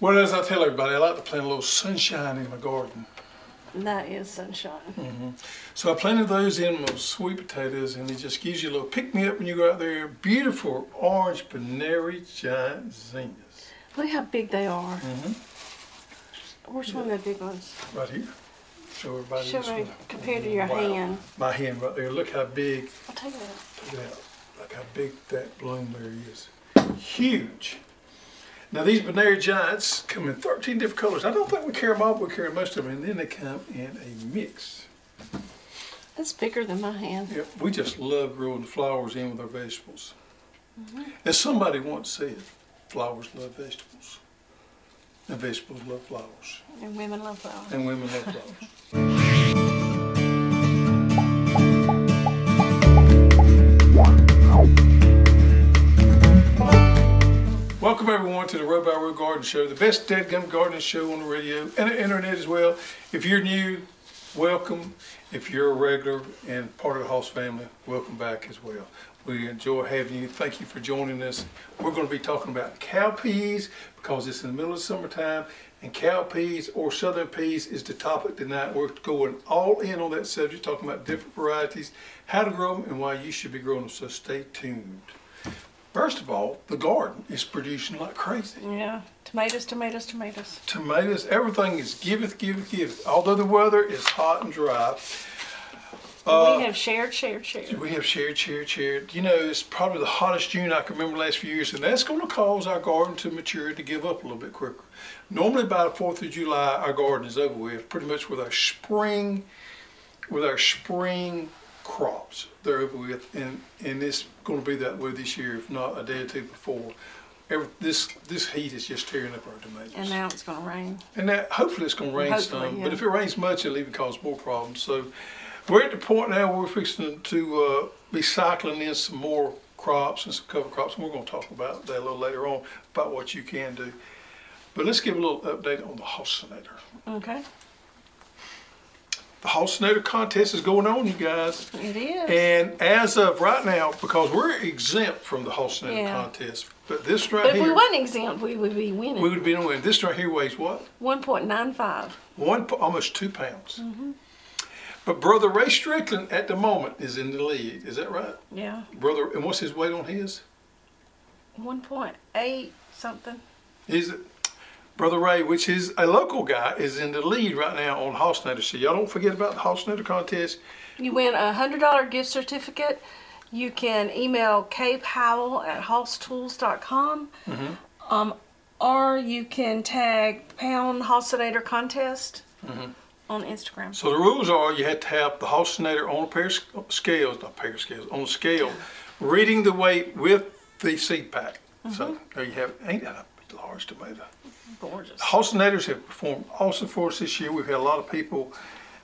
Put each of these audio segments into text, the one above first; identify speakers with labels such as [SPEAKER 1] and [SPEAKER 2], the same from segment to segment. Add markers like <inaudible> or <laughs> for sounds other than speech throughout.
[SPEAKER 1] Well, as I tell everybody, I like to plant a little sunshine in my garden.
[SPEAKER 2] That is sunshine.
[SPEAKER 1] So I planted those in my sweet potatoes, and it just gives you a little pick me up when you go out there. Beautiful orange Benary giant zinnias.
[SPEAKER 2] Look how big they are.
[SPEAKER 1] Mm -hmm.
[SPEAKER 2] Where's one of the big ones?
[SPEAKER 1] Right here. Show everybody
[SPEAKER 2] Show me compared to your
[SPEAKER 1] Wow.
[SPEAKER 2] hand.
[SPEAKER 1] My hand right there. Look how big.
[SPEAKER 2] I'll take that.
[SPEAKER 1] Look at that. Look how big that bloom there is. Huge. Now these Benary Giants come in 13 different colors. I don't think we carry them all, but we carry most of them, and then they come in a mix.
[SPEAKER 2] That's bigger than my hand.
[SPEAKER 1] Yep, we just love growing flowers in with our vegetables. Mm-hmm. As somebody once said, flowers love vegetables, and vegetables love flowers,
[SPEAKER 2] And women love flowers.
[SPEAKER 1] and women love flowers. <laughs> Welcome everyone to the Row by Row Garden Show, the best dead gum gardening show on the radio and the internet as well. If you're new, welcome. If you're a regular and part of the Hoss family, welcome back as well. We enjoy having you. Thank you for joining us. We're going to be talking about cow peas because it's in the middle of summertime, and cow peas or southern peas is the topic tonight. We're going all in on that subject, talking about different varieties, how to grow them, and why you should be growing them. So stay tuned. First of all, the garden is producing like crazy.
[SPEAKER 2] Yeah. Tomatoes, tomatoes, tomatoes.
[SPEAKER 1] Tomatoes, everything is giveth, giveth, giveth. Although the weather is hot and dry, Uh,
[SPEAKER 2] we have shared, shared, shared.
[SPEAKER 1] we have shared, shared, shared. You know, it's probably the hottest June I can remember the last few years, and that's going to cause our garden to mature to give up a little bit quicker. Normally, by the Fourth of July, our garden is over with, pretty much with our spring, with our spring crops. They're over with, and and it's going to be that way this year, if not a day or two before. Every, this this heat is just tearing up our tomatoes.
[SPEAKER 2] And now it's going to rain.
[SPEAKER 1] And that hopefully it's going to rain
[SPEAKER 2] Hopefully,
[SPEAKER 1] some,
[SPEAKER 2] yeah.
[SPEAKER 1] but if it rains much, it'll even cause more problems. So we're at the point now where we're fixing to uh, be cycling in some more crops and some cover crops, and we're going to talk about that a little later on about what you can do. But let's give a little update on the Halcinator.
[SPEAKER 2] Okay.
[SPEAKER 1] The Halcinator contest is going on, you guys.
[SPEAKER 2] It is.
[SPEAKER 1] And as of right now, because we're exempt from the Halcinator
[SPEAKER 2] Yeah.
[SPEAKER 1] contest, but this right
[SPEAKER 2] but if
[SPEAKER 1] here,
[SPEAKER 2] we wasn't exempt, we would be winning.
[SPEAKER 1] we would be winning. This right here weighs what?
[SPEAKER 2] 1.95.
[SPEAKER 1] One, po- almost two pounds.
[SPEAKER 2] Mm-hmm.
[SPEAKER 1] But brother Ray Strickland at the moment is in the lead. Is that right,
[SPEAKER 2] Yeah.
[SPEAKER 1] brother? And what's his weight on his?
[SPEAKER 2] 1.8 something.
[SPEAKER 1] Is it brother Ray, which is a local guy, is in the lead right now on Halcinator. So y'all don't forget about the Halcinator contest.
[SPEAKER 2] You win a $100 gift certificate. You can email Kay Powell at hosstools.com.
[SPEAKER 1] Mm-hmm.
[SPEAKER 2] Um, or you can tag Pound Halcinator Contest
[SPEAKER 1] Mm-hmm.
[SPEAKER 2] on Instagram.
[SPEAKER 1] So the rules are you have to have the Halcinator on a pair of scales, not pair of scales, on a scale, reading the weight with the seed pack. So
[SPEAKER 2] Mm-hmm.
[SPEAKER 1] there you have. Ain't that a large tomato?
[SPEAKER 2] Gorgeous.
[SPEAKER 1] Halcinators have performed awesome for us this year. We've had a lot of people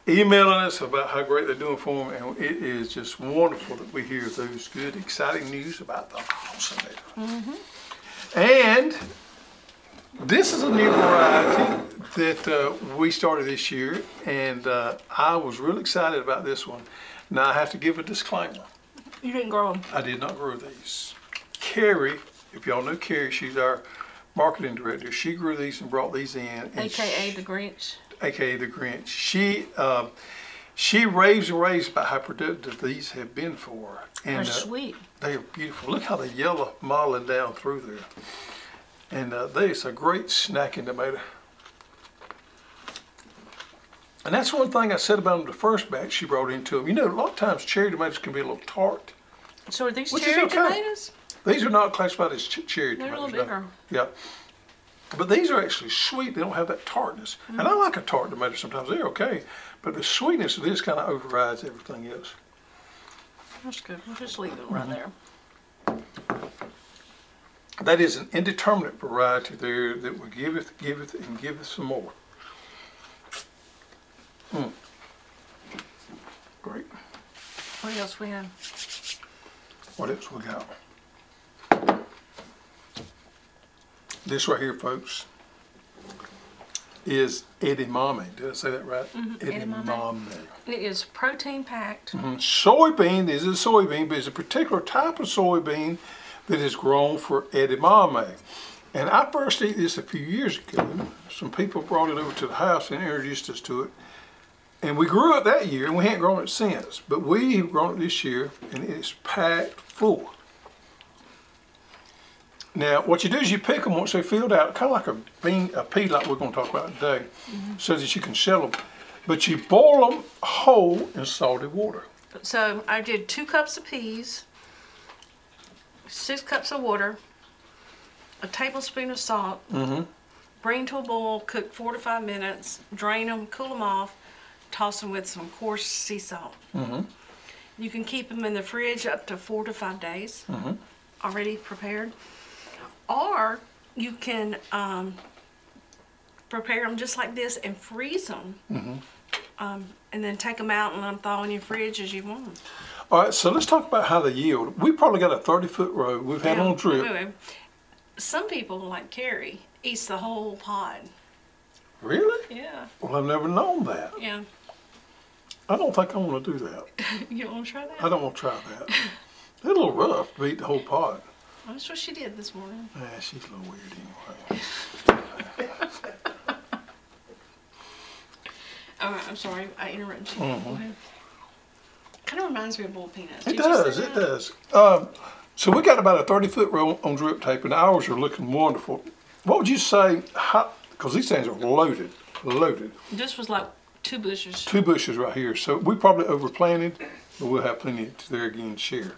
[SPEAKER 1] emailing us about how great they're doing for them, and it is just wonderful that we hear those good, exciting news about the Halcinator. And this is a new variety that uh, we started this year, and uh, I was really excited about this one. Now I have to give a disclaimer.
[SPEAKER 2] You didn't grow them.
[SPEAKER 1] I did not grow these. Carrie, if y'all know Carrie, she's our marketing director. She grew these and brought these in. and
[SPEAKER 2] AKA
[SPEAKER 1] she-
[SPEAKER 2] the Grinch.
[SPEAKER 1] AKA the Grinch. She um, she raves and raves about how productive these have been for her.
[SPEAKER 2] They're
[SPEAKER 1] uh,
[SPEAKER 2] sweet.
[SPEAKER 1] they are beautiful. Look how the yellow modeling down through there. And uh, they is a great snacking tomato. And that's one thing I said about them the first batch she brought into them. You know, a lot of times cherry tomatoes can be a little tart.
[SPEAKER 2] So are these cherry
[SPEAKER 1] okay.
[SPEAKER 2] Tomatoes?
[SPEAKER 1] These are not classified as ch- cherry
[SPEAKER 2] They're a
[SPEAKER 1] tomatoes.
[SPEAKER 2] little
[SPEAKER 1] no.
[SPEAKER 2] bigger.
[SPEAKER 1] Yeah. But these are actually sweet. They don't have that tartness. And I like a tart tomato sometimes. They're okay. But the sweetness of this kind of overrides everything else.
[SPEAKER 2] That's good. We'll just leave them right there.
[SPEAKER 1] That is an indeterminate variety there that will giveth, giveth, and giveth some more. Mm. Great.
[SPEAKER 2] What else we have?
[SPEAKER 1] What else we got? This right here, folks, is edamame. Did I say that right?
[SPEAKER 2] edamame. It is protein packed.
[SPEAKER 1] Mhm. Soybean this is a soybean, but it's a particular type of soybean that is grown for edamame. And I first ate this a few years ago. Some people brought it over to the house and introduced us to it. And we grew it that year, and we haven't grown it since. But we have grown it this year, and it's packed full. Now, what you do is you pick them once they're filled out, kind of like a bean, a pea, like we're going to talk about today, mm-hmm. so that you can shell them. But you boil them whole in salty water.
[SPEAKER 2] So I did two cups of peas, six cups of water, a tablespoon of salt, mm-hmm. bring to a boil, cook four to five minutes, drain them, cool them off, toss them with some coarse sea salt. Mm-hmm. You can keep them in the fridge up to four to five days, already prepared. Or you can um, prepare them just like this and freeze them. Um, and then take them out and let them thaw in your fridge as you want 'em.
[SPEAKER 1] All right, so let's talk about how they yield. We probably got a 30 foot row we've had on drip.
[SPEAKER 2] wait. Some people, like Carrie, eats the whole pod.
[SPEAKER 1] Really?
[SPEAKER 2] Yeah,
[SPEAKER 1] Well, I've never known that.
[SPEAKER 2] yeah.
[SPEAKER 1] I don't think I want to do that. <laughs>
[SPEAKER 2] You want to try that?
[SPEAKER 1] I don't want to try that. It's a little rough to eat the whole pot.
[SPEAKER 2] That's what she did this morning.
[SPEAKER 1] Yeah, she's a little weird anyway. <laughs>
[SPEAKER 2] All right, I'm sorry, I interrupted you. Go ahead. Kind of reminds me of boiled peanuts.
[SPEAKER 1] It
[SPEAKER 2] Did you say
[SPEAKER 1] does, it
[SPEAKER 2] that?
[SPEAKER 1] does. Um, so we got about a 30 foot row on drip tape, and ours are looking wonderful. What would you say? Because these things are loaded, loaded.
[SPEAKER 2] This was like two bushes.
[SPEAKER 1] Two bushes right here. So we probably overplanted, but we'll have plenty to there again to share.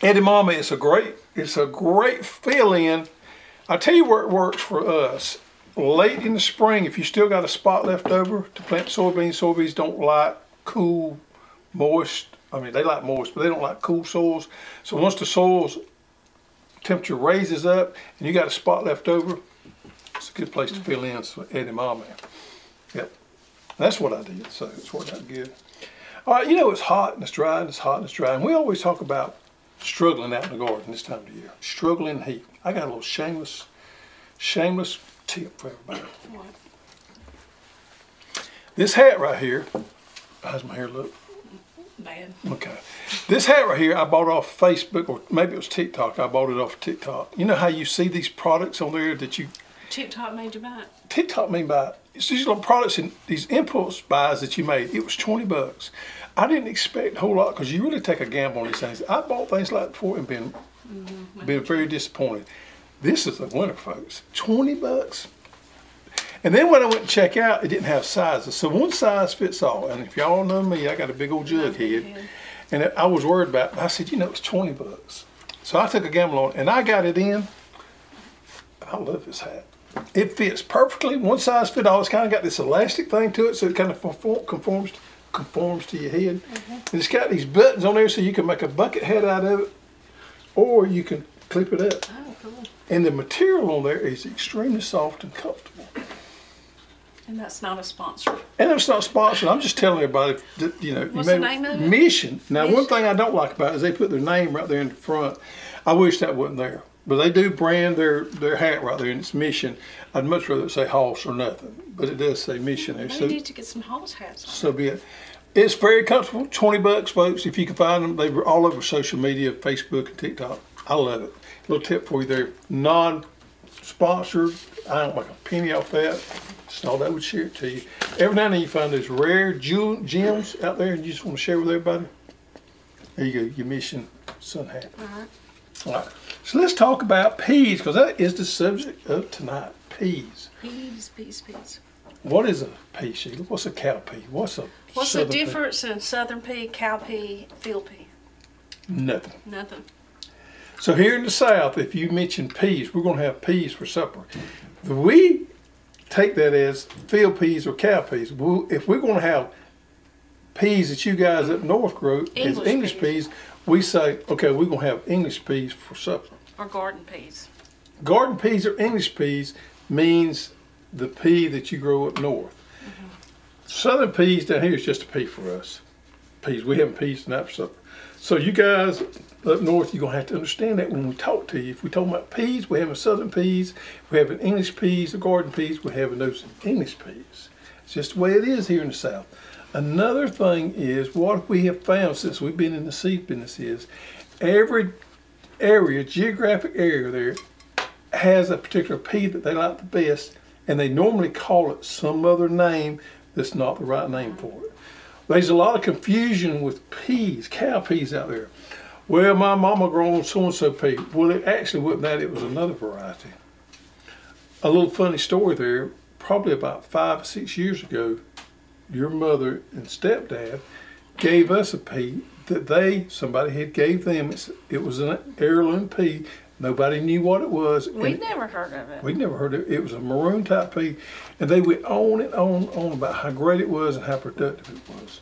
[SPEAKER 1] Edamame is a great, it's a great fill in. I tell you where it works for us. Late in the spring, if you still got a spot left over to plant soybeans, soybeans don't like cool, moist. I mean, they like moist, but they don't like cool soils. So once the soil's temperature raises up and you got a spot left over, it's a good place to fill in for edamame. Yep. That's what I did, so it's worked out good. All right, you know it's hot and it's dry and it's hot and it's dry, and we always talk about struggling out in the garden this time of year, struggling heat. I got a little shameless, shameless tip for everybody.
[SPEAKER 2] What?
[SPEAKER 1] This hat right here, how's my hair look?
[SPEAKER 2] Bad.
[SPEAKER 1] Okay. This hat right here, I bought off Facebook or maybe it was TikTok. I bought it off TikTok. You know how you see these products on there that you
[SPEAKER 2] TikTok made you buy it.
[SPEAKER 1] TikTok made me by it's these little products and these impulse buys that you made. It was twenty bucks. I didn't expect a whole lot because you really take a gamble on these things. I bought things like before and been mm-hmm. been very disappointed. This is a winner, folks. Twenty bucks. And then when I went to check out, it didn't have sizes. So one size fits all. And if y'all know me, I got a big old jug head. And I was worried about it. I said, you know, it's 20 bucks. So I took a gamble on it and I got it in. I love this hat. It fits perfectly. One size fits all. It's kind of got this elastic thing to it, so it kind of conform, conforms conforms to your head. Mm-hmm. And it's got these buttons on there, so you can make a bucket hat out of it, or you can clip it up.
[SPEAKER 2] Oh, cool.
[SPEAKER 1] And the material on there is extremely soft and comfortable.
[SPEAKER 2] And that's not a sponsor.
[SPEAKER 1] And it's not sponsored. I'm just telling everybody that you know. you
[SPEAKER 2] What's the name?
[SPEAKER 1] Mission. Now, one thing I don't like about it is they put their name right there in the front. I wish that wasn't there, but they do brand their their hat right there, and it's Mission. I'd much rather say Hoss or nothing, but it does say Mission there.
[SPEAKER 2] They
[SPEAKER 1] So
[SPEAKER 2] need to get some hoss hats. on.
[SPEAKER 1] so be it. It's very comfortable. Twenty bucks, folks. If you can find them, they were all over social media, Facebook and TikTok. I love it. Little tip for you there. Non-sponsored. I don't make a penny off that. Just all that would share it to you. Every now and then you find those rare jewel gems out there, and you just want to share with everybody. There you go. Your mission sun hat.
[SPEAKER 2] All right.
[SPEAKER 1] All right. So let's talk about peas because that is the subject of tonight. Peas.
[SPEAKER 2] Peas, peas, peas.
[SPEAKER 1] What is a pea, Sheila? What's a cow pea? What's a
[SPEAKER 2] What's the
[SPEAKER 1] southern pea?
[SPEAKER 2] difference in southern pea, cow pea, field pea?
[SPEAKER 1] Nothing.
[SPEAKER 2] Nothing.
[SPEAKER 1] So here in the South, if you mention peas, we're going to have peas for supper. We take that as field peas or cow peas. If we're going to have peas that you guys up north grow as
[SPEAKER 2] English
[SPEAKER 1] English
[SPEAKER 2] peas.
[SPEAKER 1] peas, we say, okay, we're going to have English peas for supper.
[SPEAKER 2] Or garden peas.
[SPEAKER 1] Garden peas or English peas means the pea that you grow up north. Mm-hmm. Southern peas down here is just a pea for us. Peas. We have peas tonight for supper. So you guys up north, you're gonna have to understand that when we talk to you. If we talk about peas, we have southern peas, we have an English peas, or garden peas, we have those English peas. It's just the way it is here in the South. Another thing is what we have found since we've been in the seed business is every area, geographic area there, has a particular pea that they like the best, and they normally call it some other name that's not the right name for it. There's a lot of confusion with peas, cow peas out there. Well, my mama grown so and so pea. Well, it actually wasn't that, it was another variety. A little funny story there, probably about five or six years ago, your mother and stepdad gave us a pea that they, somebody had gave them. It's, it was an heirloom pea. Nobody knew what it was.
[SPEAKER 2] We'd
[SPEAKER 1] and
[SPEAKER 2] never heard of it.
[SPEAKER 1] We'd never heard of it. It was a maroon type pea. And they went on and on and on about how great it was and how productive it was.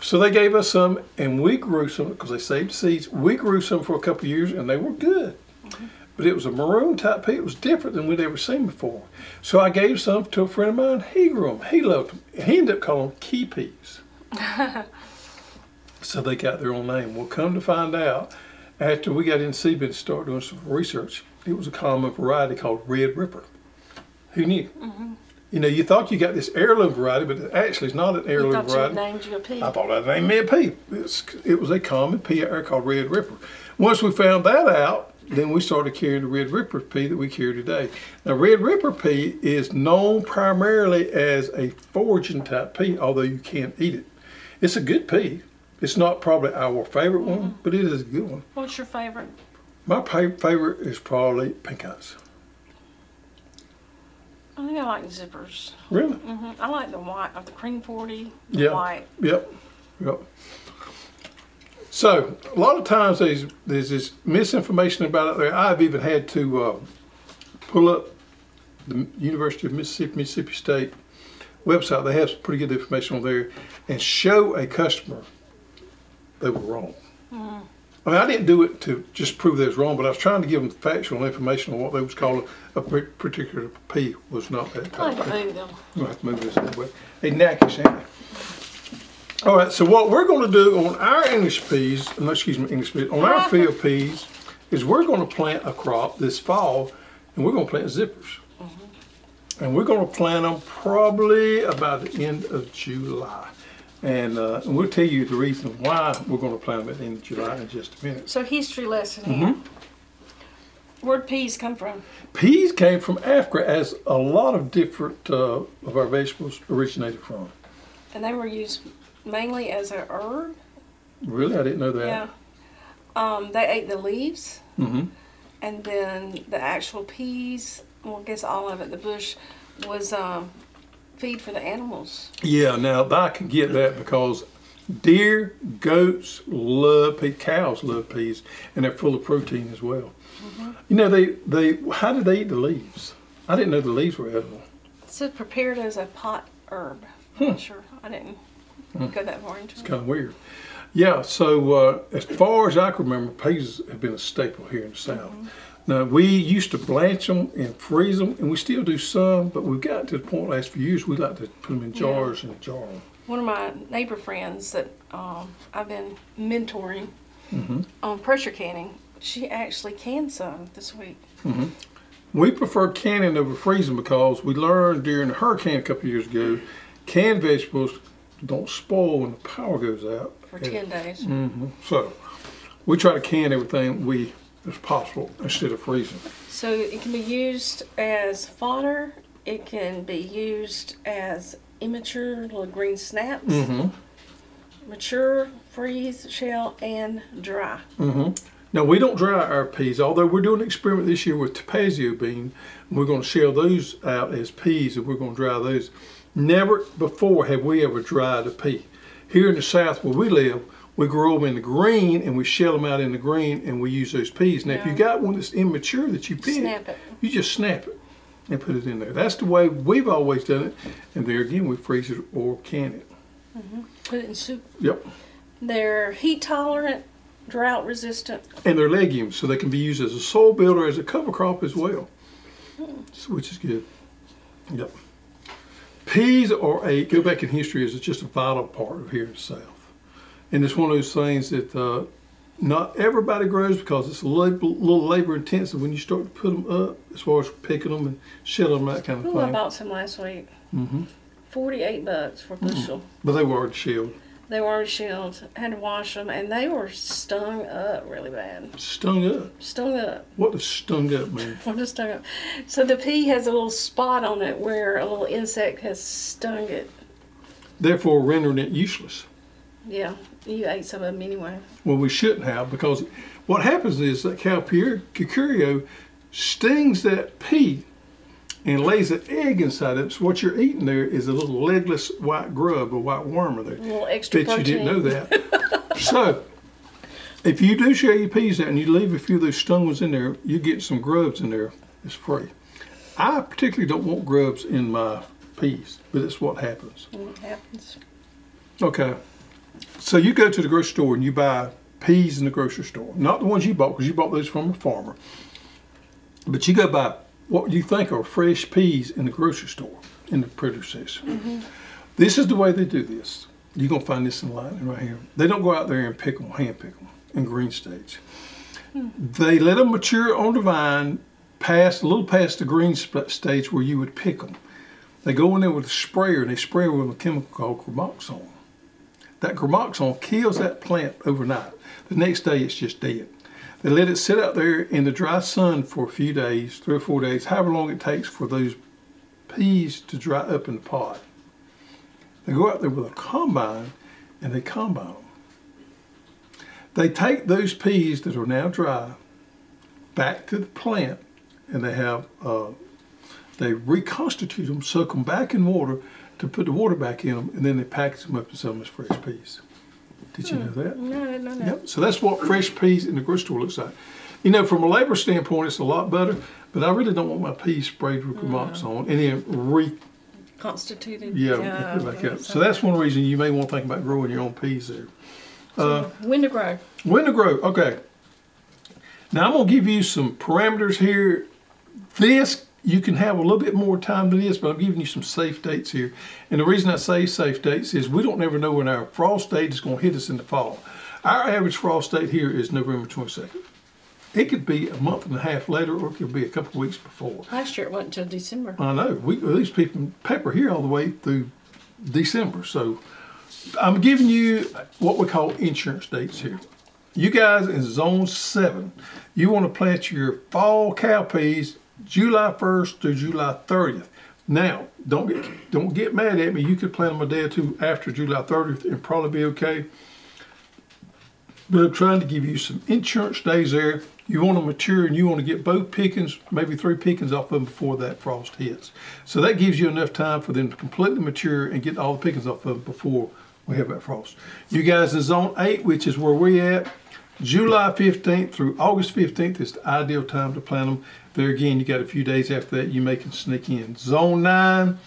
[SPEAKER 1] So they gave us some, and we grew some because they saved seeds. We grew some for a couple of years, and they were good. But it was a maroon type pea. It was different than we'd ever seen before. So I gave some to a friend of mine. He grew them. He loved them. He ended up calling them key peas. <laughs> so they got their own name. Well, come to find out, after we got in seed and started doing some research, it was a common variety called Red Ripper. Who knew? Mm-hmm. You know, you thought you got this heirloom variety, but it actually it's not an
[SPEAKER 2] You
[SPEAKER 1] heirloom
[SPEAKER 2] thought you
[SPEAKER 1] variety.
[SPEAKER 2] named you a pea.
[SPEAKER 1] I thought that named me a pea. It's, it was a common pea out there called Red Ripper. Once we found that out, then we started carrying the Red Ripper pea that we carry today. Now, Red Ripper pea is known primarily as a foraging type pea, although you can't eat it. It's a good pea. It's not probably our favorite one, but it is a good one.
[SPEAKER 2] What's your favorite?
[SPEAKER 1] My pa- favorite is probably pink eyes.
[SPEAKER 2] I think I like zippers.
[SPEAKER 1] Really?
[SPEAKER 2] hmm I like the white, uh, the cream 40, the
[SPEAKER 1] Yeah.
[SPEAKER 2] white.
[SPEAKER 1] Yep, yep. So a lot of times there's there's this misinformation about it there. I've even had to uh, pull up the University of Mississippi Mississippi State website. They have some pretty good information on there, and show a customer they were wrong. I mean, I didn't do it to just prove they was wrong, but I was trying to give them factual information on what they was calling a particular P was not that
[SPEAKER 2] I
[SPEAKER 1] of
[SPEAKER 2] to move them.
[SPEAKER 1] We'll have to move this that way. Hey, knackish, ain't they? All right, so what we're going to do on our English peas, uh, no, excuse me, English peas, on our <laughs> field peas, is we're going to plant a crop this fall, and we're going to plant zippers. Mm-hmm. And we're going to plant them probably about the end of July. And, uh, and we'll tell you the reason why we're going to plant them at the end of July in just a minute.
[SPEAKER 2] So history lesson here.
[SPEAKER 1] Mm-hmm.
[SPEAKER 2] Where'd peas come from?
[SPEAKER 1] Peas came from Africa, as a lot of different uh, of our vegetables originated from.
[SPEAKER 2] And they were used mainly as a herb.
[SPEAKER 1] Really, I didn't know that.
[SPEAKER 2] Yeah. Um, they ate the leaves,
[SPEAKER 1] hmm
[SPEAKER 2] and then the actual peas. Well, I guess all of it. The bush was um, feed for the animals.
[SPEAKER 1] Yeah, now I can get that because deer, goats love peas, cows love peas, and they're full of protein as well. Mm-hmm. You know, they, they how do they eat the leaves? I didn't know the leaves were edible.
[SPEAKER 2] So prepared as a pot herb. I'm hmm. not sure. I didn't hmm. go that far into it.
[SPEAKER 1] It's kind of weird. Yeah, so uh, as far as I can remember, peas have been a staple here in the South. Mm-hmm. Now, we used to blanch them and freeze them, and we still do some, but we've got to the point last few years we like to put them in jars and jar them.
[SPEAKER 2] One of my neighbor friends that um, I've been mentoring
[SPEAKER 1] Mm-hmm.
[SPEAKER 2] on pressure canning, she actually canned some this week.
[SPEAKER 1] We prefer canning over freezing because we learned during the hurricane a couple of years ago, canned vegetables don't spoil when the power goes out.
[SPEAKER 2] for 10 days.
[SPEAKER 1] hmm So we try to can everything we as possible instead of freezing.
[SPEAKER 2] So it can be used as fodder. It can be used as immature little green snaps,
[SPEAKER 1] Mm-hmm.
[SPEAKER 2] mature, freeze, shell, and dry.
[SPEAKER 1] Mm-hmm. Now we don't dry our peas, although we're doing an experiment this year with tapazio bean. We're going to shell those out as peas, and we're going to dry those. Never before have we ever dried a pea. Here in the South, where we live, we grow them in the green, and we shell them out in the green, and we use those peas. Now, if you got one that's immature that you pick,
[SPEAKER 2] it.
[SPEAKER 1] you just snap it and put it in there. That's the way we've always done it. And there again, we freeze it or can it. Mm-hmm.
[SPEAKER 2] Put it in soup.
[SPEAKER 1] Yep.
[SPEAKER 2] They're heat tolerant, drought resistant.
[SPEAKER 1] and they're legumes, so they can be used as a soil builder, as a cover crop as well, mm. so, which is good. Yep. Peas are a go back in history is just a vital part of here in the South, and it's one of those things that uh, not everybody grows because it's a little, little labor intensive when you start to put them up, as far as picking them and shelling them that kind of
[SPEAKER 2] Ooh, I bought some last week.
[SPEAKER 1] hmm
[SPEAKER 2] 48 bucks for a bushel.
[SPEAKER 1] But they were already shelled.
[SPEAKER 2] They were already shelled. Had to wash them, and they were stung up really bad.
[SPEAKER 1] Stung up.
[SPEAKER 2] Stung up.
[SPEAKER 1] What does stung up mean? <laughs>
[SPEAKER 2] What is stung up? So the pea has a little spot on it where a little insect has stung it.
[SPEAKER 1] Therefore, rendering it useless.
[SPEAKER 2] Yeah, you ate some of them anyway.
[SPEAKER 1] Well, we shouldn't have because what happens is that curculio stings that pea and lays an egg inside it. So what you're eating there is a little legless white grub, a white worm there.
[SPEAKER 2] A little extra
[SPEAKER 1] Bet you didn't know that. so, if you do share your peas out and you leave a few of those stung ones in there, you get some grubs in there. It's free. I particularly don't want grubs in my peas, but it's what happens.
[SPEAKER 2] What happens?
[SPEAKER 1] Okay. So you go to the grocery store and you buy peas in the grocery store. Not the ones you bought because you bought those from a farmer. But you go buy what you think are fresh peas in the grocery store in the produce section. Mm-hmm. This is the way they do this. You're going to find this in line right here. They don't go out there and pick them, hand pick them in green stage. Hmm. They let them mature on the vine past, a little past the green stage where you would pick them. They go in there with a sprayer and they spray them with a chemical called gramoxone. That gramoxone kills that plant overnight. The next day it's just dead. They let it sit out there in the dry sun for a few days, three or four days, however long it takes for those peas to dry up in the pot. They go out there with a combine and they combine them. They take those peas that are now dry back to the plant and they have uh, they reconstitute them, soak them back in water to put the water back in them, and then they package them up and sell them as fresh peas. Did you know that?
[SPEAKER 2] No, I didn't know that.
[SPEAKER 1] Yep. So that's what fresh peas in the grocery store looks like. You know, from a labor standpoint, it's a lot better, but I really don't want my peas sprayed with gramoxone and then re
[SPEAKER 2] Constituted.
[SPEAKER 1] yeah, put it back up. So that's one reason you may want to think about growing your own peas there. Uh,
[SPEAKER 2] when to grow.
[SPEAKER 1] when to grow? Okay. Now I'm gonna give you some parameters here. This you can have a little bit more time than this, but I'm giving you some safe dates here. And the reason I say safe dates is we don't never know when our frost date is gonna hit us in the fall. Our average frost date here is November 22nd. It could be a month and a half later, or it could be a couple weeks before.
[SPEAKER 2] Last year it wasn't until December.
[SPEAKER 1] I know. We these people pepper here all the way through December. So I'm giving you what we call insurance dates here. You guys in zone seven, you want to plant your fall cowpeas July 1st through July 30th. Now, don't get don't get mad at me. You could plant them a day or two after July 30th and probably be okay. But I'm trying to give you some insurance days there. You want to mature and you want to get both pickings, maybe three pickings off of them before that frost hits. So that gives you enough time for them to completely mature and get all the pickings off of them before we have that frost. You guys in zone eight, which is where we at, July 15th through August 15th is the ideal time to plant them. There again, you got a few days after that you may can sneak in. Zone nine,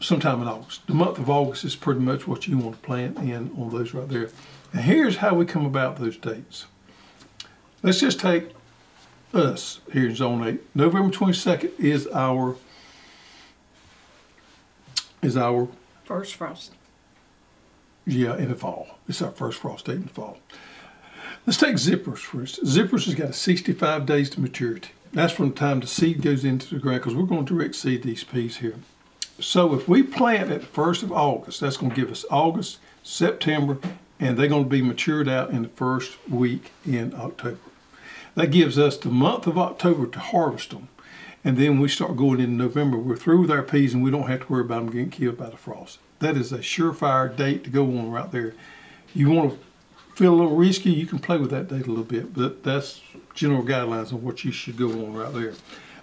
[SPEAKER 1] sometime in August. The month of August is pretty much what you want to plant in on those right there. And here's how we come about those dates. Let's just take us here in Zone 8. November 22nd is our is our
[SPEAKER 2] First frost.
[SPEAKER 1] yeah in the fall. It's our first frost date in the fall. Let's take zippers first. Zippers has got a 65 days to maturity. That's from the time the seed goes into the ground because we're going to direct seed these peas here. So if we plant at the first of August, that's going to give us August, September, and they're going to be matured out in the first week in October. That gives us the month of October to harvest them. And then we start going into November. We're through with our peas and we don't have to worry about them getting killed by the frost. That is a surefire date to go on right there. You want to feel a little risky, you can play with that date a little bit, but that's general guidelines on what you should go on right there.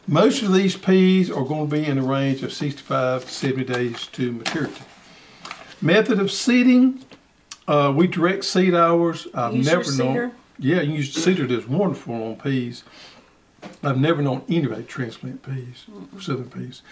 [SPEAKER 1] Most of these peas are going to be in the range of 65 to 70 days to maturity. Method of seeding, uh, we direct seed hours. I've
[SPEAKER 2] Use
[SPEAKER 1] never known. Yeah, you use seeder that's wonderful on peas. I've never known anybody transplant peas, southern peas.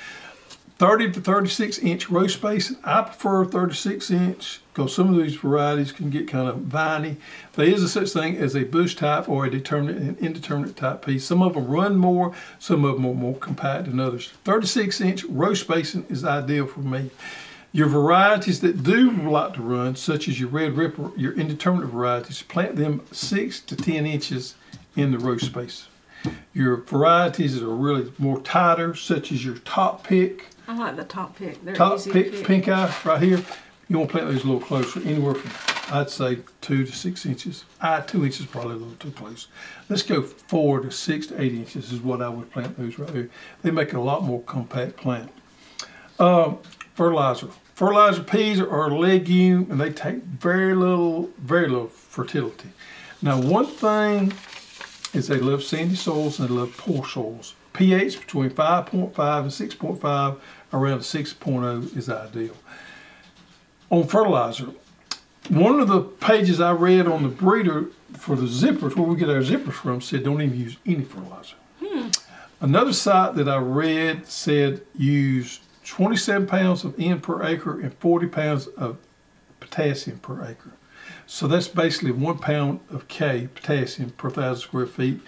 [SPEAKER 1] 30 to 36 inch row spacing. I prefer 36 inch because some of these varieties can get kind of viney. There is a such thing as a bush type or a determinate and indeterminate type pea. Some of them run more, some of them are more compact than others. 36 inch row spacing is ideal for me. Your varieties that do like to run, such as your red ripper, your indeterminate varieties, plant them six to 10 inches in the row space. Your varieties that are really more tighter, such as your top pick,
[SPEAKER 2] I like the top pick. They're
[SPEAKER 1] top
[SPEAKER 2] easy
[SPEAKER 1] pick,
[SPEAKER 2] to pick.
[SPEAKER 1] pink eye right here. You want to plant those a little closer, anywhere from, I'd say, two to six inches. I, two inches is probably a little too close. Let's go four to six to eight inches is what I would plant those right there. They make it a lot more compact plant. Um, fertilizer. Fertilizer peas are a legume and they take very little, very little fertility. Now, one thing is they love sandy soils and they love poor soils. pH between 5.5 and 6.5, around 6.0 is ideal. On fertilizer, one of the pages I read on the breeder for the zippers, where we get our zippers from, said don't even use any fertilizer. Hmm. Another site that I read said use 27 pounds of N per acre and 40 pounds of potassium per acre. So that's basically one pound of K potassium per thousand square feet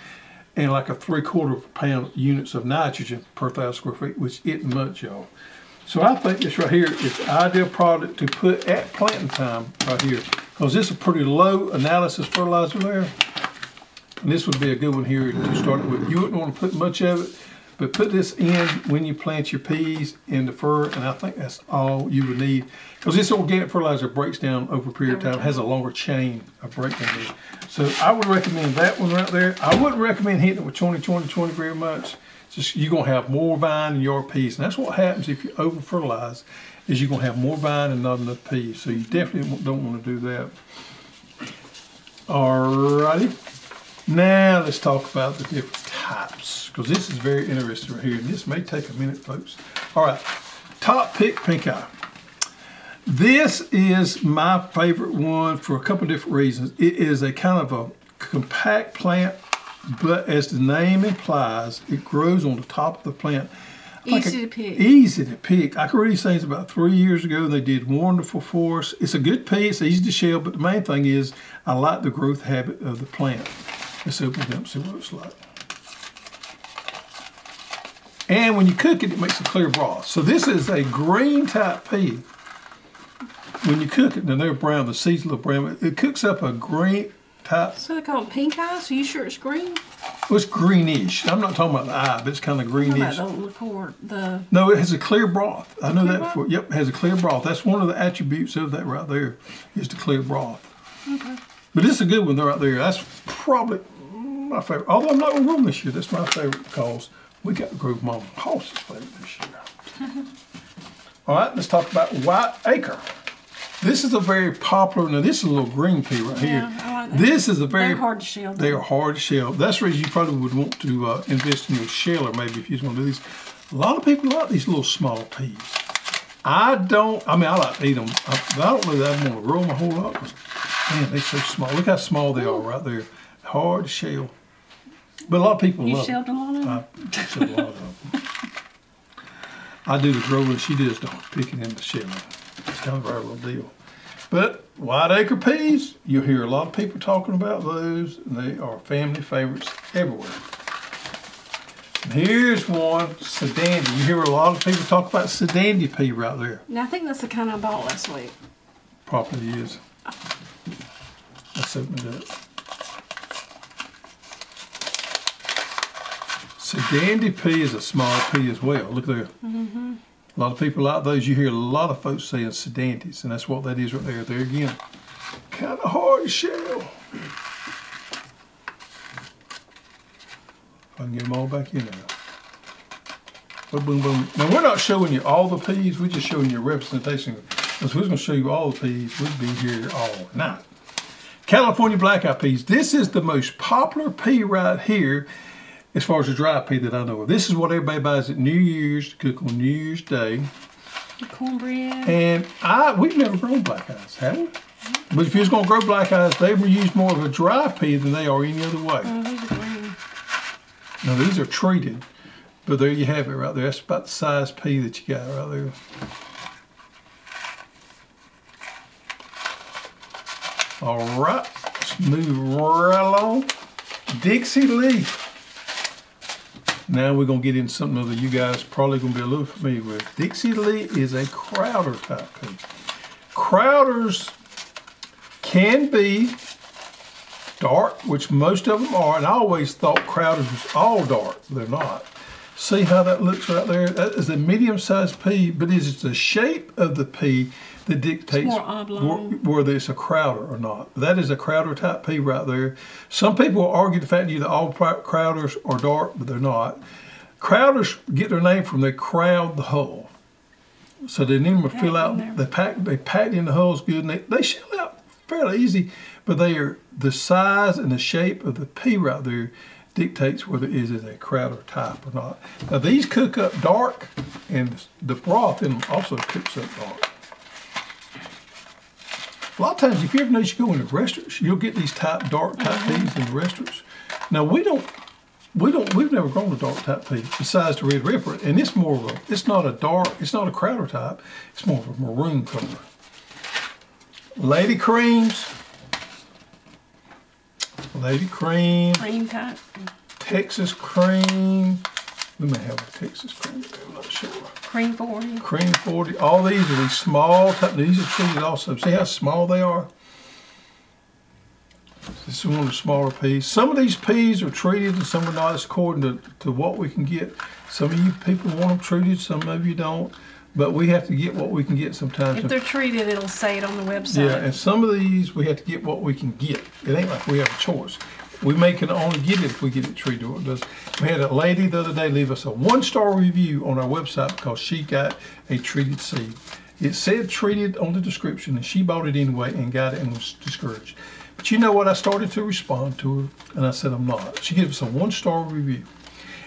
[SPEAKER 1] and like a three quarter pound units of nitrogen per thousand square feet, which isn't much, y'all. So I think this right here is the ideal product to put at planting time right here. Because this is a pretty low analysis fertilizer there. And this would be a good one here to start it with. You wouldn't want to put much of it, but put this in when you plant your peas in the fur, and I think that's all you would need. Because this organic fertilizer breaks down over a period of time, has a longer chain of breakdown. So I would recommend that one right there. I wouldn't recommend hitting it with 20, 20, 20 very much. Just you're gonna have more vine in your peas, and that's what happens if you over fertilize. Is you're gonna have more vine and not enough peas. So you definitely don't want to do that. All righty. Now let's talk about the different types, because this is very interesting right here, and this may take a minute, folks. All right, top pick pink eye. This is my favorite one for a couple different reasons. It is a kind of a compact plant, but as the name implies, it grows on the top of the plant. like
[SPEAKER 2] Easy
[SPEAKER 1] a-
[SPEAKER 2] to pick.
[SPEAKER 1] Easy to pick. I can read these things about three years ago. And they did wonderful for us. It's a good. It's easy to shell, but the main thing is I like the growth habit of the plant. Let's open it up and see what it's like. And when you cook it, it makes a clear broth. So this is a green type pea. When you cook it, then they're brown. The seeds look brown. It cooks up a green type.
[SPEAKER 2] So they call it pink eye. So you sure it's green?
[SPEAKER 1] Well, it's greenish. I'm not talking about the eye, but it's kind of
[SPEAKER 2] What about
[SPEAKER 1] greenish.
[SPEAKER 2] the liqueur? The
[SPEAKER 1] No, it has a clear broth. I know that
[SPEAKER 2] broth?
[SPEAKER 1] for yep, it has a clear broth. That's one of the attributes of that right there, is the clear broth. Okay. But it's a good one right there. That's probably my favorite. Although I'm not grow 'em this year, that's my favorite because we got to grow Mama Hoss's favorite this year. <laughs> All right, let's talk about White Acre. This is a very popular. Now this is a little green pea right here.
[SPEAKER 2] Yeah, I like.
[SPEAKER 1] This is a very
[SPEAKER 2] they're hard to shell.
[SPEAKER 1] they are hard to shell. That's the reason you probably would want to uh, invest in a sheller, maybe if you just want to do these. A lot of people like these little small peas. I don't. I mean, I like to eat them. I, I don't know that I want to grow them a whole lot. man, they're so small. Look how small they are right there. Hard to shell. But a lot of people
[SPEAKER 2] You
[SPEAKER 1] love
[SPEAKER 2] a lot of them?
[SPEAKER 1] I a lot of them. I do the growing. She does the picking and the shelling. It's kind of our little deal. But white acre peas, you'll hear a lot of people talking about those, and they are family favorites everywhere. And here's one, Sedandi. You hear a lot of people talk about Sedandi pea right there.
[SPEAKER 2] Now I think that's the kind I bought last week.
[SPEAKER 1] Probably is. Let's open it up. Sedandi pea is a small pea as well. Look there. Mm-hmm. A lot of people like those. You hear a lot of folks saying Sedandis, and that's what that is right there. There again, kind of hard shell. If I can get them all back in there. Boom, boom, boom. Now we're not showing you all the peas. We're just showing you a representation. Because we're going to show you all the peas. We'd be here all night. California black eyed peas. This is the most popular pea right here as far as the dry pea that I know of. This is what everybody buys at New Year's to cook on New Year's Day.
[SPEAKER 2] Cornbread.
[SPEAKER 1] And I we've never grown black eyes, have we? Mm-hmm. But if you're going to grow black eyes, they were used more of a dry pea than they are any other way.
[SPEAKER 2] Oh, these are green.
[SPEAKER 1] Now these are treated, but there you have it right there. That's about the size pea that you got right there. All right, let's move right along. Dixie Lee. Now we're gonna get into something that you guys probably gonna be a little familiar with. Dixie Lee is a crowder type pea. Crowders can be dark, which most of them are, and I always thought Crowders was all dark. They're not. See how that looks right there? That is a medium-sized pea, but it is the shape of the pea that dictates
[SPEAKER 2] more
[SPEAKER 1] where,
[SPEAKER 2] oblong.
[SPEAKER 1] whether it's a crowder or not. That is a crowder type pea right there. Some people argue the fact that all pri- crowders are dark, but they're not. Crowders get their name from they crowd the hull. So they need them to fill
[SPEAKER 2] Pack
[SPEAKER 1] out. They pack. They packed in the hulls good, and they, they shell out fairly easy. But they are the size and the shape of the pea right there dictates whether it is a crowder type or not. Now these cook up dark, and the broth in them also cooks up dark. A lot of times, if you ever notice you go into restaurants, you'll get these type dark type mm-hmm. peas in the restaurants. Now we don't, we don't, we've never grown a dark type pea besides the red ripper, and it's more of a, it's not a dark, it's not a crowder type, it's more of a maroon color. Lady creams, lady cream,
[SPEAKER 2] Cream type.
[SPEAKER 1] Texas cream. We may have a Texas cream, I'm not sure.
[SPEAKER 2] Cream 40.
[SPEAKER 1] Cream 40, all these are these small type, these are treated also. See how small they are? This is one of the smaller peas. Some of these peas are treated and some are not. It's according to, to what we can get. Some of you people want them treated, some of you don't. But we have to get what we can get sometimes.
[SPEAKER 2] If they're treated, it'll say it on the website.
[SPEAKER 1] Yeah, and some of these we have to get what we can get. It ain't like we have a choice. We may can only get it if we get it treated. Or it does. We had a lady the other day leave us a one star review on our website because she got a treated seed. It said treated on the description, and she bought it anyway and got it and was discouraged. But you know what? I started to respond to her, and I said I'm not. She gave us a one star review.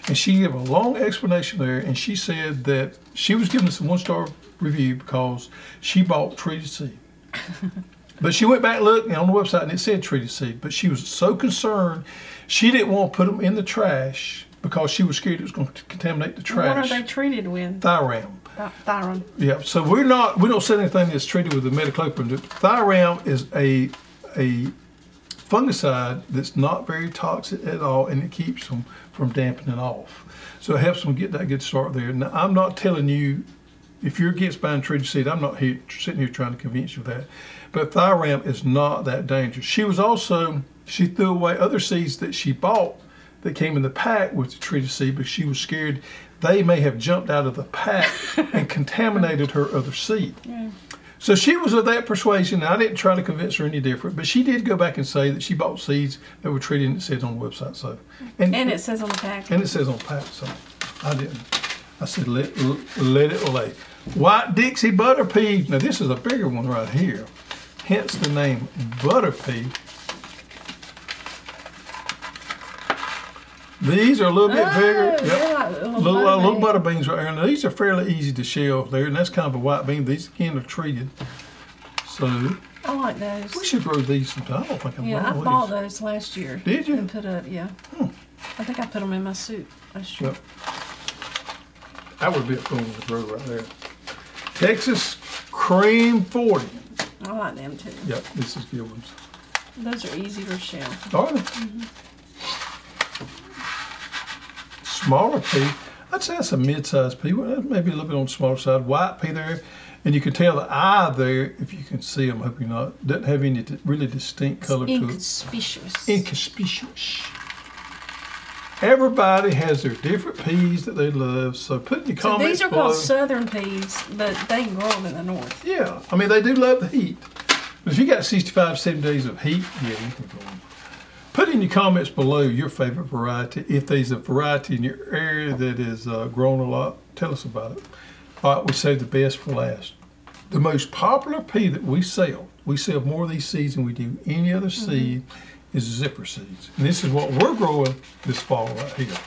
[SPEAKER 1] And she gave a long explanation there, and she said that she was giving us a one star review because she bought treated seed. <laughs> but she went back looking on the website and it said treated seed. But she was so concerned, she didn't want to put them in the trash because she was scared it was going to contaminate the trash.
[SPEAKER 2] What are they treated with?
[SPEAKER 1] Thiram.
[SPEAKER 2] Th- Thyron.
[SPEAKER 1] Yeah, so we're not we don't sell anything that's treated with the imidacloprid. Thiram is a a fungicide that's not very toxic at all, and it keeps them from dampening off. So it helps them get that good start there. Now I'm not telling you if you're against buying treated seed, I'm not here, sitting here trying to convince you of that. But Thiram is not that dangerous. She was also she threw away other seeds that she bought that came in the pack with the treated seed because she was scared they may have jumped out of the pack <laughs> and contaminated her other seed.
[SPEAKER 2] Yeah.
[SPEAKER 1] So she was of that persuasion. and I didn't try to convince her any different, but she did go back and say that she bought seeds that were treated and it said on the website. So, and,
[SPEAKER 2] And it says on the package.
[SPEAKER 1] and it says on the pack. So I didn't. I said let let it lay. White Dixie butter pea. Now this is a bigger one right here. Hence the name butter pea. These are a little bit bigger.
[SPEAKER 2] Oh,
[SPEAKER 1] Yep.
[SPEAKER 2] they're like little
[SPEAKER 1] Little, uh,
[SPEAKER 2] butter
[SPEAKER 1] little
[SPEAKER 2] beans.
[SPEAKER 1] butter beans right here. Now these are fairly easy to shell there, and that's kind of a white bean. These again are treated. So
[SPEAKER 2] I like those.
[SPEAKER 1] we should grow these sometime. I don't think I'm
[SPEAKER 2] Yeah, I
[SPEAKER 1] with
[SPEAKER 2] bought those last year.
[SPEAKER 1] Did you?
[SPEAKER 2] And put up, yeah. Hmm. I think I put them in my soup last year.
[SPEAKER 1] Yep. That would be a cool grow right there. Texas Cream 40.
[SPEAKER 2] I like them too.
[SPEAKER 1] Yep, this is good ones.
[SPEAKER 2] Those are easy to shell.
[SPEAKER 1] Are they? Smaller pea. I'd say that's a mid-sized pea. Well, maybe a little bit on the smaller side. White pea there. And you can tell the eye there, if you can see them, hope you're not, doesn't have any di- really distinct color to it.
[SPEAKER 2] Inconspicuous.
[SPEAKER 1] Inconspicuous. Everybody has their different peas that they love. So put in the
[SPEAKER 2] So
[SPEAKER 1] comments
[SPEAKER 2] these are
[SPEAKER 1] below.
[SPEAKER 2] called southern peas, but they can grow them in the north.
[SPEAKER 1] Yeah, I mean they do love the heat. But if you got 65, 70 days of heat, yeah, you can grow them. Put in your comments below your favorite variety. If there's a variety in your area that is uh, grown a lot, tell us about it. All right, we save the best for last. The most popular pea that we sell, we sell more of these seeds than we do any other seed, is zipper seeds. And this is what we're growing this fall right here.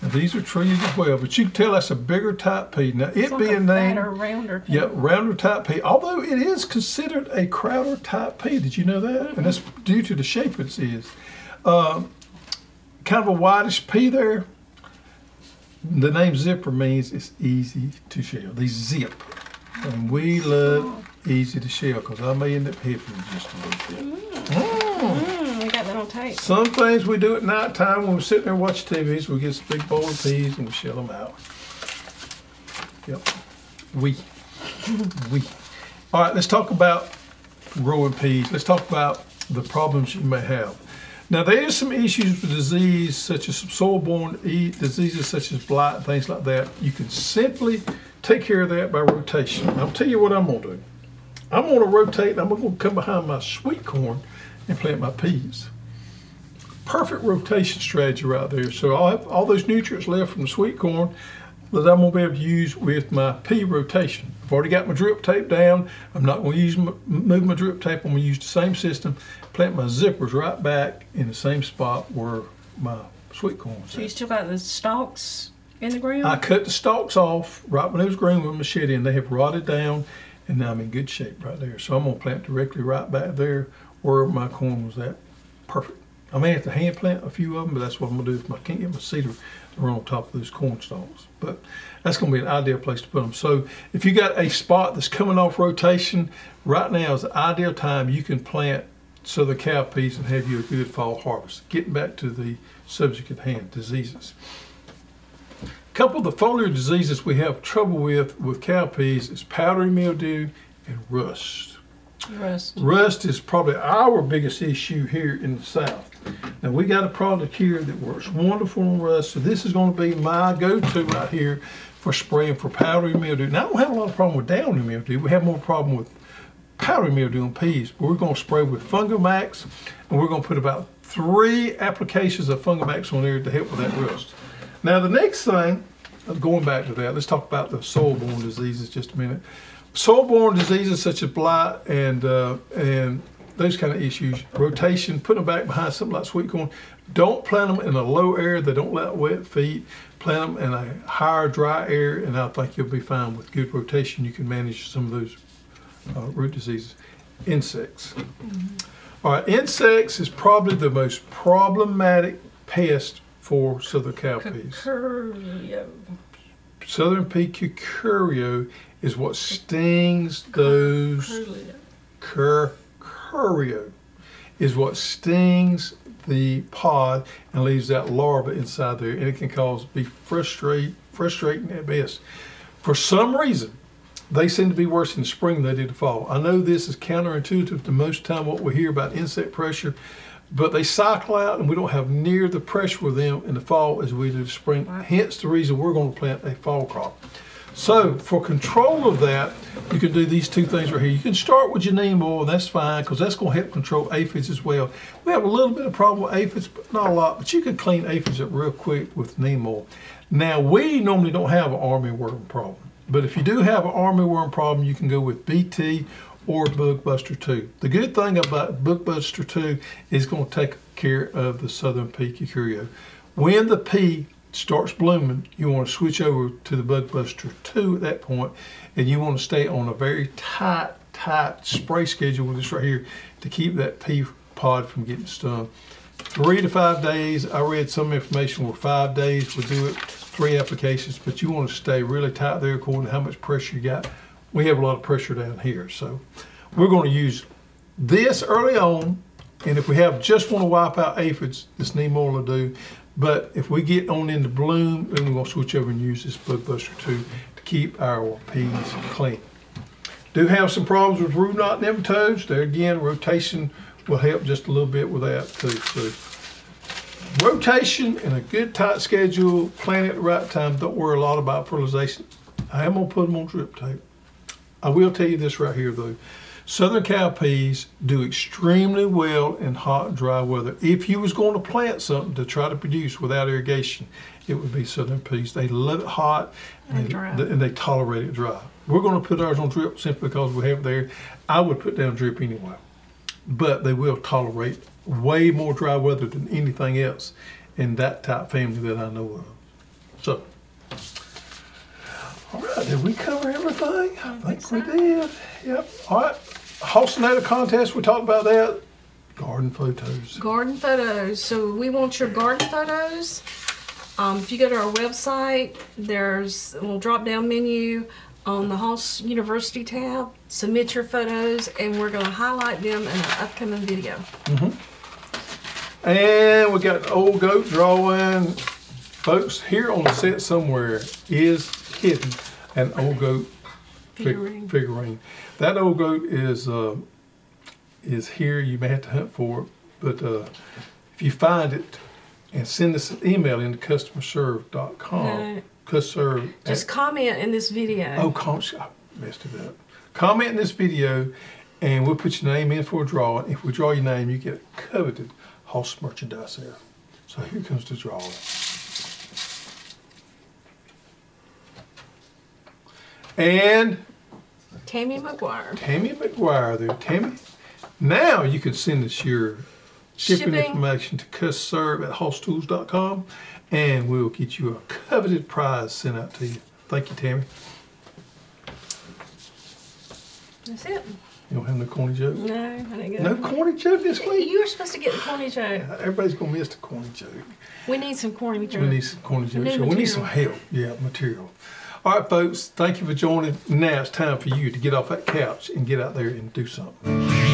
[SPEAKER 1] Now, these are treated as well, but you can tell that's a bigger type pea. Now, it
[SPEAKER 2] like
[SPEAKER 1] being
[SPEAKER 2] a
[SPEAKER 1] named
[SPEAKER 2] fatter, rounder pea.
[SPEAKER 1] yeah, rounder type pea. Although it is considered a crowder type pea. Did you know that? And that's due to the shape it is. Um, kind of a whitish pea there. The name zipper means it's easy to shell. These zip. And we love easy to shell because I may end up hitting just a little bit.
[SPEAKER 2] Mm, we got that on tape.
[SPEAKER 1] Some things we do at night time when we're sitting there watching TVs, we get this big bowl of peas and we shell them out. Yep. We. <laughs> we. All right, let's talk about growing peas. Let's talk about the problems you may have. Now, there is some issues with disease, such as some soil-borne e- diseases such as blight things like that. You can simply take care of that by rotation. I'll tell you what I'm gonna do. I'm gonna rotate, and I'm gonna come behind my sweet corn and plant my peas. Perfect rotation strategy right there. So I'll have all those nutrients left from the sweet corn that I'm gonna be able to use with my pea rotation. I've already got my drip tape down. I'm not gonna use my, move my drip tape. I'm gonna use the same system. Plant my zippers right back in the same spot where my sweet corn is.
[SPEAKER 2] So you still got the stalks in the ground?
[SPEAKER 1] I cut the stalks off right when it was green with a machete, and they have rotted down, and now I'm in good shape right there. So I'm gonna plant directly right back there where my corn was at. Perfect. I may have to hand plant a few of them, but that's what I'm gonna do if I can't get my seeder to run on top of those corn stalks. But that's gonna be an ideal place to put them. So if you got a spot that's coming off rotation, right now is the ideal time you can plant southern cowpeas and have you a good fall harvest. Getting back to the subject at hand, diseases couple of the foliar diseases we have trouble with with cowpeas is powdery mildew and rust.
[SPEAKER 2] Rust.
[SPEAKER 1] Rust is probably our biggest issue here in the south. Now we got a product here that works wonderful on rust, so this is going to be my go-to right here for spraying for powdery mildew. Now I don't have a lot of problem with downy mildew. We have more problem with powdery mildew on peas. But we're going to spray with Fungomax, and we're going to put about three applications of Fungomax on there to help with that rust. Now the next thing, going back to that, let's talk about the soil-borne diseases just a minute. Soil-borne diseases such as blight and uh, and those kind of issues, rotation, put them back behind something like sweet corn. Don't plant them in a low air. They don't let wet feet. Plant them in a higher dry air, and I think you'll be fine with good rotation. You can manage some of those uh, root diseases. Insects. All right, insects is probably the most problematic pest for southern cowpeas.
[SPEAKER 2] Curio.
[SPEAKER 1] Southern pea curculio is what stings those
[SPEAKER 2] Curio.
[SPEAKER 1] curculio is what stings the pod and leaves that larva inside there, and it can cause be frustrate frustrating at best. For some reason, they seem to be worse in the spring than they did the fall. I know this is counterintuitive to most time what we hear about insect pressure, but they cycle out and we don't have near the pressure with them in the fall as we do the spring. Hence the reason we're going to plant a fall crop. So for control of that, you can do these two things right here. You can start with your neem oil, and that's fine because that's going to help control aphids as well. We have a little bit of problem with aphids, but not a lot. But you can clean aphids up real quick with neem oil. Now we normally don't have an army worm problem, but if you do have an army worm problem, you can go with BT or Bug Buster 2. The good thing about Bug Buster 2 is going to take care of the southern pea curculio. When the pea starts blooming, you want to switch over to the Bugbuster 2 at that point, and you want to stay on a very tight, tight spray schedule with this right here to keep that pea pod from getting stung. Three to five days. I read some information where five days would do it, three applications, but you want to stay really tight there according to how much pressure you got. We have a lot of pressure down here, so we're going to use this early on, and if we have just want to wipe out aphids, this neem oil will do. But if we get on into bloom, then we're going to switch over and use this Bug Buster 2 to keep our peas clean. Do have some problems with root knot nematodes. There again, rotation will help just a little bit with that too. So rotation and a good tight schedule, plant at the right time. Don't worry a lot about fertilization. I am gonna put them on drip tape. I will tell you this right here though. Southern cowpeas do extremely well in hot, dry weather. If you was going to plant something to try to produce without irrigation, it would be southern peas. They love it hot
[SPEAKER 2] And
[SPEAKER 1] they,
[SPEAKER 2] dry.
[SPEAKER 1] and they tolerate it dry. We're going to put ours on drip simply because we have it there. I would put down drip anyway, but they will tolerate way more dry weather than anything else in that type family that I know of. So, right, did we cover everything? I think we did. Yep. All right. Halcinator contest, we talked about that. Garden photos.
[SPEAKER 2] Garden photos. So we want your garden photos. Um, if you go to our website, there's a little drop down menu on the Hoss University tab. Submit your photos, and we're going to highlight them in an upcoming video. Mhm.
[SPEAKER 1] And we got old goat drawing. Folks, here on the set somewhere is hidden an old goat
[SPEAKER 2] Figurine.
[SPEAKER 1] figurine. That old goat is uh, is here. You may have to hunt for it, but uh, if you find it, and send us an email into customerserve.com.
[SPEAKER 2] No.
[SPEAKER 1] Customer.
[SPEAKER 2] Just comment in this video.
[SPEAKER 1] Oh, com- I messed it up. Comment in this video, and we'll put your name in for a drawing. If we draw your name, you get coveted Hoss merchandise there. So here comes the drawing. And
[SPEAKER 2] Tammy McGuire.
[SPEAKER 1] Tammy McGuire there. Tammy, now you can send us your shipping,
[SPEAKER 2] Shipping.
[SPEAKER 1] information to custserve at hosstools.com and we'll get you a coveted prize sent out to you. Thank you, Tammy.
[SPEAKER 2] That's it.
[SPEAKER 1] You don't have no corny joke?
[SPEAKER 2] No, I didn't get
[SPEAKER 1] No
[SPEAKER 2] it.
[SPEAKER 1] corny joke this week?
[SPEAKER 2] You were supposed to get the corny joke.
[SPEAKER 1] Everybody's gonna miss the corny joke.
[SPEAKER 2] We need some corny joke.
[SPEAKER 1] We need some corny jokes.
[SPEAKER 2] New
[SPEAKER 1] we need some help. Yeah, material. All right, folks. Thank you for joining. Now it's time for you to get off that couch and get out there and do something.